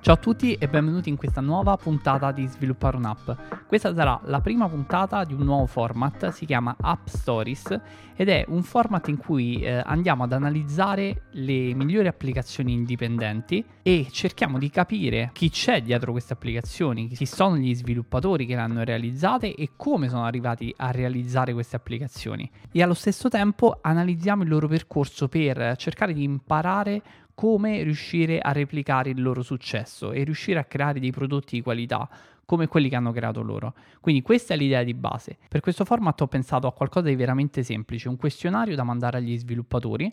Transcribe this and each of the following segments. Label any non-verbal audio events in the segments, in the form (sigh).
Ciao a tutti e benvenuti in questa nuova puntata di Sviluppare un'app. Questa sarà la prima puntata di un nuovo format, si chiama App Stories ed è un format in cui eh, andiamo ad analizzare le migliori applicazioni indipendenti e cerchiamo di capire chi c'è dietro queste applicazioni, chi sono gli sviluppatori che le hanno realizzate e come sono arrivati a realizzare queste applicazioni. E allo stesso tempo analizziamo il loro percorso per cercare di imparare come riuscire a replicare il loro successo e riuscire a creare dei prodotti di qualità come quelli che hanno creato loro. Quindi questa è l'idea di base. Per questo format ho pensato a qualcosa di veramente semplice, un questionario da mandare agli sviluppatori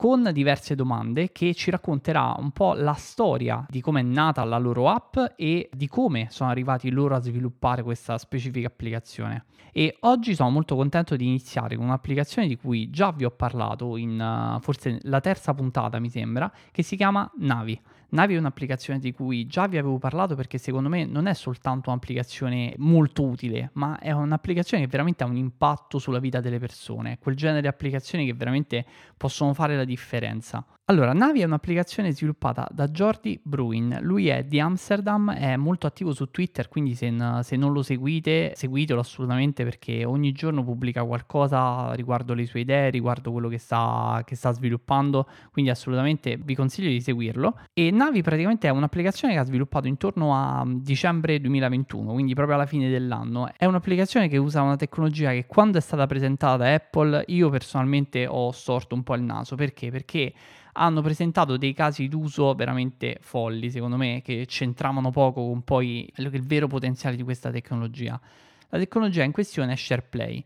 con diverse domande che ci racconterà un po' la storia di come è nata la loro app e di come sono arrivati loro a sviluppare questa specifica applicazione. E oggi sono molto contento di iniziare con un'applicazione di cui già vi ho parlato in uh, forse la terza puntata, mi sembra, che si chiama Navi. Navi è un'applicazione di cui già vi avevo parlato perché secondo me non è soltanto un'applicazione molto utile, ma è un'applicazione che veramente ha un impatto sulla vita delle persone, quel genere di applicazioni che veramente possono fare la differenza. Allora, Navi è un'applicazione sviluppata da Jordi Bruin. Lui è di Amsterdam, è molto attivo su Twitter, quindi se, se, non lo seguite, seguitelo assolutamente perché ogni giorno pubblica qualcosa riguardo le sue idee, riguardo quello che sta, che sta sviluppando, quindi assolutamente vi consiglio di seguirlo. E Navi praticamente è un'applicazione che ha sviluppato intorno a dicembre 2021, quindi proprio alla fine dell'anno. È un'applicazione che usa una tecnologia che quando è stata presentata da Apple io personalmente ho storto un po' il naso. Perché? Perché hanno presentato dei casi d'uso veramente folli, secondo me, che c'entravano poco con poi il vero potenziale di questa tecnologia. La tecnologia in questione è SharePlay.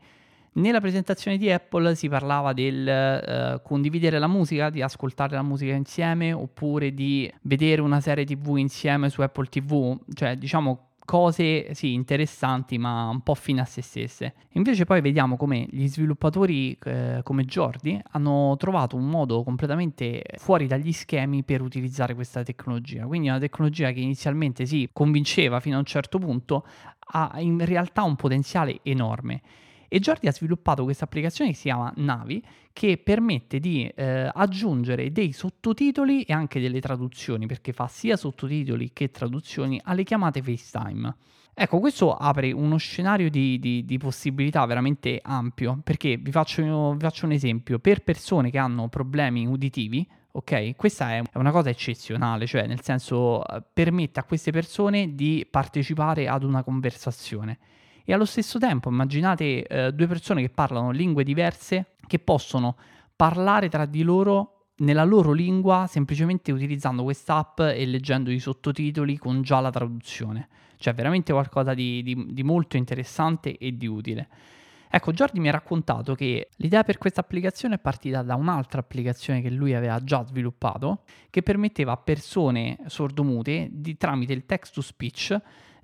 Nella presentazione di Apple si parlava del uh, condividere la musica, di ascoltare la musica insieme oppure di vedere una serie TV insieme su Apple TV, cioè diciamo cose sì interessanti ma un po' fine a se stesse. Invece poi vediamo come gli sviluppatori eh, come Jordi hanno trovato un modo completamente fuori dagli schemi per utilizzare questa tecnologia. Quindi una tecnologia che inizialmente si convinceva fino a un certo punto ha in realtà un potenziale enorme. E Jordi ha sviluppato questa applicazione che si chiama Navi, che permette di eh, aggiungere dei sottotitoli e anche delle traduzioni, perché fa sia sottotitoli che traduzioni alle chiamate FaceTime. Ecco, questo apre uno scenario di, di, di possibilità veramente ampio, perché vi faccio, vi faccio un esempio, per persone che hanno problemi uditivi, ok? Questa è una cosa eccezionale, cioè nel senso eh, permette a queste persone di partecipare ad una conversazione e allo stesso tempo immaginate eh, due persone che parlano lingue diverse che possono parlare tra di loro nella loro lingua semplicemente utilizzando quest'app e leggendo i sottotitoli con già la traduzione. Cioè veramente qualcosa di, di, di molto interessante e di utile. Ecco, Jordi mi ha raccontato che l'idea per questa applicazione è partita da un'altra applicazione che lui aveva già sviluppato, che permetteva a persone sordomute di, tramite il text to speech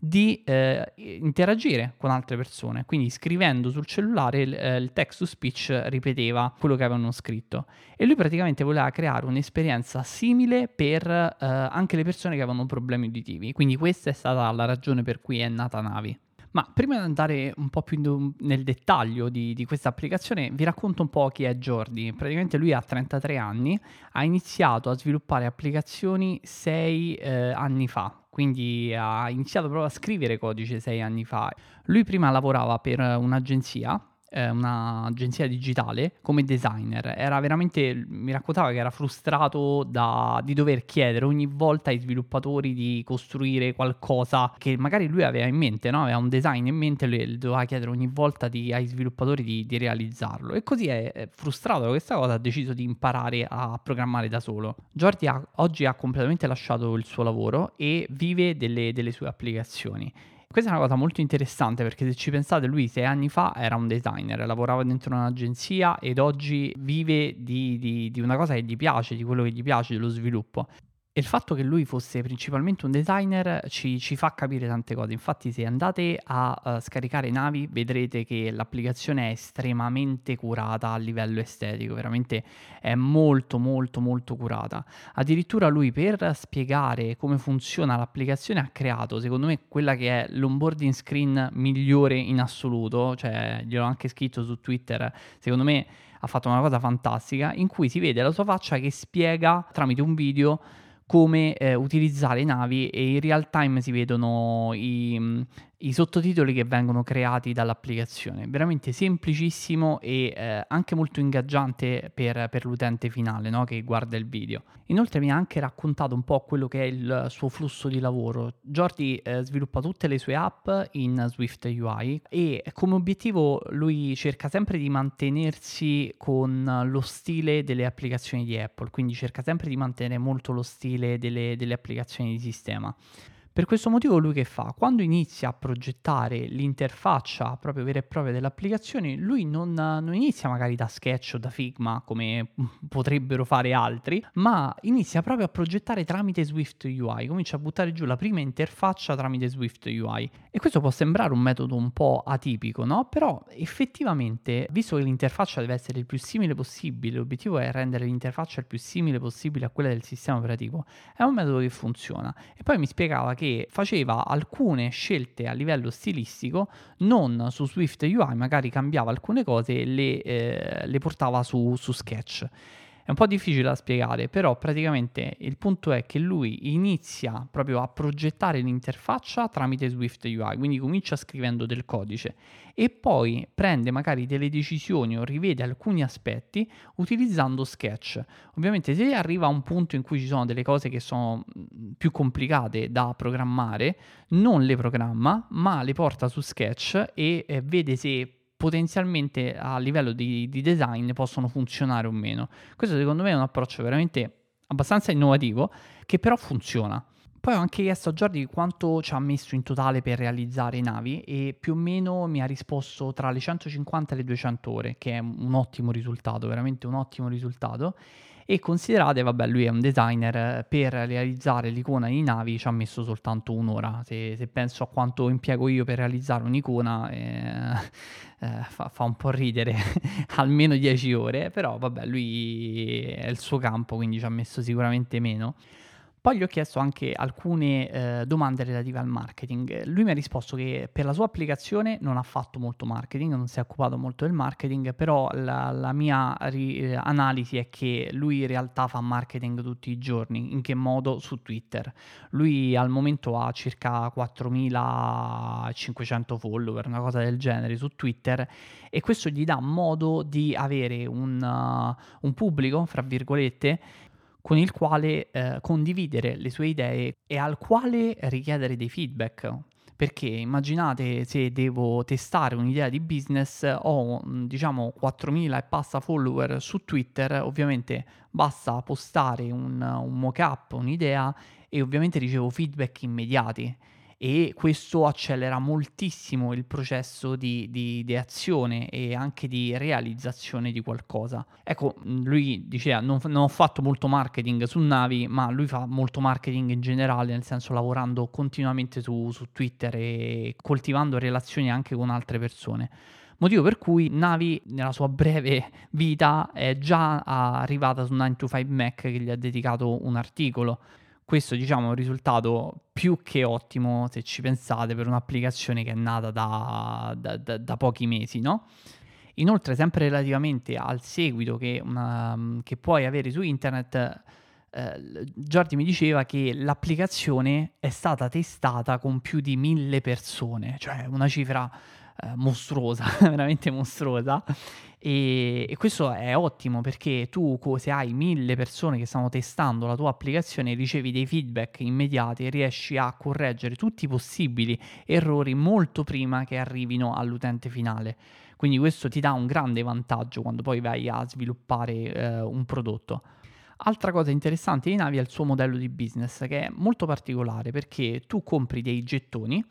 di eh, interagire con altre persone. Quindi scrivendo sul cellulare il, eh, il text to speech ripeteva quello che avevano scritto. E lui praticamente voleva creare un'esperienza simile per eh, anche le persone che avevano problemi uditivi. Quindi questa è stata la ragione per cui è nata Navi. Ma prima di andare un po' più nel dettaglio di, di, questa applicazione, vi racconto un po' chi è Jordi. Praticamente lui ha 33 anni, ha iniziato a sviluppare applicazioni 6 eh, anni fa, quindi ha iniziato proprio a scrivere codice sei anni fa. Lui prima lavorava per un'agenzia eh, un'agenzia digitale come designer. Era veramente, mi raccontava che era frustrato da, di dover chiedere ogni volta ai sviluppatori di costruire qualcosa che magari lui aveva in mente, no? aveva un design in mente e doveva chiedere ogni volta di, ai sviluppatori di, di, realizzarlo. E così è, è, frustrato da questa cosa, ha deciso di imparare a programmare da solo. Jordi ha, oggi ha completamente lasciato il suo lavoro e vive delle, delle sue applicazioni. Questa è una cosa molto interessante perché se ci pensate, lui sei anni fa era un designer, lavorava dentro un'agenzia ed oggi vive di, di, di una cosa che gli piace, di quello che gli piace, dello sviluppo. Il fatto che lui fosse principalmente un designer ci, ci fa capire tante cose. Infatti, se andate a uh, scaricare Navi, vedrete che l'applicazione è estremamente curata a livello estetico, veramente è molto, molto, molto curata. Addirittura lui, per spiegare come funziona l'applicazione, ha creato, secondo me, quella che è l'onboarding screen migliore in assoluto. Cioè, gliel'ho anche scritto su Twitter. Secondo me ha fatto una cosa fantastica in cui si vede la sua faccia che spiega tramite un video come eh, utilizzare navi e in real time si vedono i, i sottotitoli che vengono creati dall'applicazione. Veramente semplicissimo e eh, anche molto ingaggiante per, per l'utente finale no? che guarda il video. Inoltre mi ha anche raccontato un po' quello che è il suo flusso di lavoro. Jordi eh, sviluppa tutte le sue app in Swift UI e come obiettivo lui cerca sempre di mantenersi con lo stile delle applicazioni di Apple, quindi cerca sempre di mantenere molto lo stile delle, delle applicazioni di sistema. Per questo motivo lui che fa? Quando inizia a progettare l'interfaccia proprio vera e propria delle applicazioni, lui non, non, inizia magari da Sketch o da Figma come potrebbero fare altri, ma inizia proprio a progettare tramite Swift UI, comincia a buttare giù la prima interfaccia tramite Swift UI. E questo può sembrare un metodo un po' atipico, no? Però effettivamente, visto che l'interfaccia deve essere il più simile possibile, l'obiettivo è rendere l'interfaccia il più simile possibile a quella del sistema operativo, è un metodo che funziona. E poi mi spiegava che faceva alcune scelte a livello stilistico, non su Swift UI, magari cambiava alcune cose e le, eh, le portava su, su Sketch. È un po' difficile da spiegare, però praticamente il punto è che lui inizia proprio a progettare l'interfaccia tramite Swift UI, quindi comincia scrivendo del codice e poi prende magari delle decisioni o rivede alcuni aspetti utilizzando Sketch. Ovviamente se arriva a un punto in cui ci sono delle cose che sono più complicate da programmare, non le programma, ma le porta su Sketch e eh, vede se potenzialmente a livello di, di, design possono funzionare o meno. Questo secondo me è un approccio veramente abbastanza innovativo che però funziona. Poi ho anche chiesto a Jordi quanto ci ha messo in totale per realizzare i navi e più o meno mi ha risposto tra le 150 e le 200 ore, che è un ottimo risultato, veramente un ottimo risultato. E considerate, vabbè, lui è un designer, per realizzare l'icona di navi ci ha messo soltanto un'ora. Se, se penso a quanto impiego io per realizzare un'icona, eh, (laughs) eh, fa, fa, un po' ridere, (laughs) almeno 10 ore, però vabbè, lui è il suo campo, quindi ci ha messo sicuramente meno. Poi gli ho chiesto anche alcune eh, domande relative al marketing. Lui mi ha risposto che per la sua applicazione non ha fatto molto marketing, non si è occupato molto del marketing, però la, la mia ri- eh, analisi è che lui in realtà fa marketing tutti i giorni. In che modo? Su Twitter. Lui al momento ha circa 4500 follower, una cosa del genere su Twitter e questo gli dà modo di avere un, uh, un pubblico, fra virgolette, con il quale eh, condividere le sue idee e al quale richiedere dei feedback. Perché immaginate se devo testare un'idea di business, ho diciamo 4.000 e passa follower su Twitter, ovviamente basta postare un, un mock-up, un'idea e ovviamente ricevo feedback immediati e questo accelera moltissimo il processo di, di ideazione e anche di realizzazione di qualcosa. Ecco, lui diceva non, non ho fatto molto marketing su Navi, ma lui fa molto marketing in generale, nel senso lavorando continuamente su, su Twitter e coltivando relazioni anche con altre persone. Motivo per cui Navi, nella sua breve vita, è già arrivata su 9 to 5 Mac che gli ha dedicato un articolo questo diciamo è un risultato più che ottimo se ci pensate per un'applicazione che è nata da, da, da, da pochi mesi, no? Inoltre, sempre relativamente al seguito che, una, che puoi avere su internet, eh, Giordi mi diceva che l'applicazione è stata testata con più di mille persone, cioè una cifra eh, mostruosa, (laughs) veramente mostruosa. E, e, questo è ottimo perché tu, se hai mille persone che stanno testando la tua applicazione, ricevi dei feedback immediati e riesci a correggere tutti i possibili errori molto prima che arrivino all'utente finale. Quindi questo ti dà un grande vantaggio quando poi vai a sviluppare eh, un prodotto. Altra cosa interessante di Navi è il suo modello di business che è molto particolare perché tu compri dei gettoni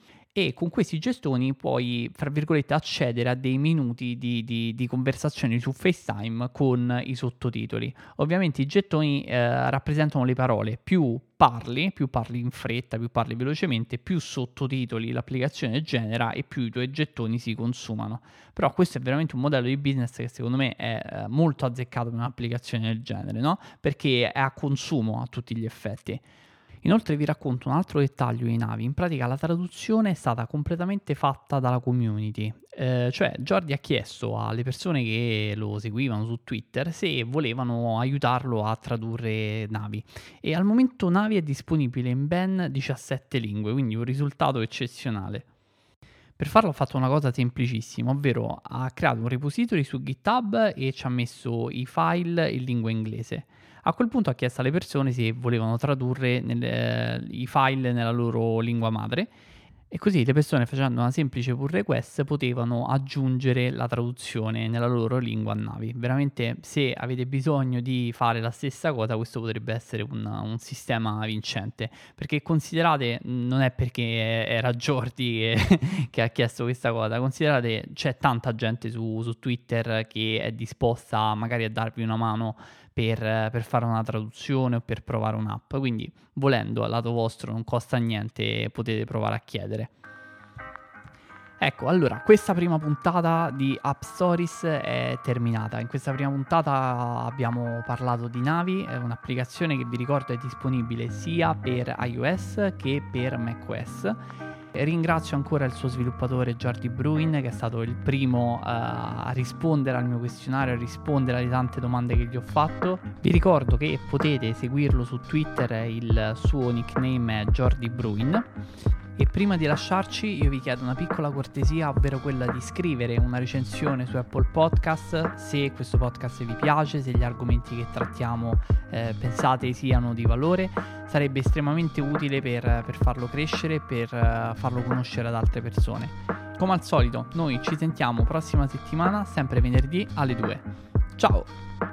e con questi gestoni puoi, fra virgolette, accedere a dei minuti di, di, di conversazioni su FaceTime con i sottotitoli. Ovviamente i gettoni eh, rappresentano le parole, più parli, più parli in fretta, più parli velocemente, più sottotitoli l'applicazione genera e più i tuoi gettoni si consumano. Però questo è veramente un modello di business che secondo me è eh, molto azzeccato per un'applicazione del genere, no? Perché è a consumo a tutti gli effetti. Inoltre vi racconto un altro dettaglio di navi, in pratica la traduzione è stata completamente fatta dalla community, eh, cioè Jordi ha chiesto alle persone che lo seguivano su Twitter se volevano aiutarlo a tradurre navi e al momento navi è disponibile in ben 17 lingue, quindi un risultato eccezionale. Per farlo ha fatto una cosa semplicissima, ovvero ha creato un repository su GitHub e ci ha messo i file in lingua inglese. A quel punto ha chiesto alle persone se volevano tradurre nel, i file nella loro lingua madre e così le persone facendo una semplice pull request potevano aggiungere la traduzione nella loro lingua a navi. Veramente se avete bisogno di fare la stessa cosa questo potrebbe essere un, un sistema vincente. Perché considerate, non è perché era Jordi che, (laughs) che, ha chiesto questa cosa, considerate c'è tanta gente su, su Twitter che è disposta magari a darvi una mano per, per, fare una traduzione o per provare un'app. Quindi, volendo, al lato vostro non costa niente, potete provare a chiedere. Ecco, allora, questa prima puntata di App Stories è terminata. In questa prima puntata abbiamo parlato di Navi, è un'applicazione che vi ricordo è disponibile sia per iOS che per macOS Ringrazio ancora il suo sviluppatore Jordi Bruin che è stato il primo uh, a rispondere al mio questionario, a rispondere alle tante domande che gli ho fatto. Vi ricordo che potete seguirlo su Twitter, il suo nickname è Jordi Bruin. E prima di lasciarci io vi chiedo una piccola cortesia, ovvero quella di scrivere una recensione su Apple Podcast se questo podcast vi piace, se gli argomenti che trattiamo eh, pensate siano di valore. Sarebbe estremamente utile per, per farlo crescere, per uh, farlo conoscere ad altre persone. Come al solito, noi ci sentiamo prossima settimana, sempre venerdì alle 2. Ciao!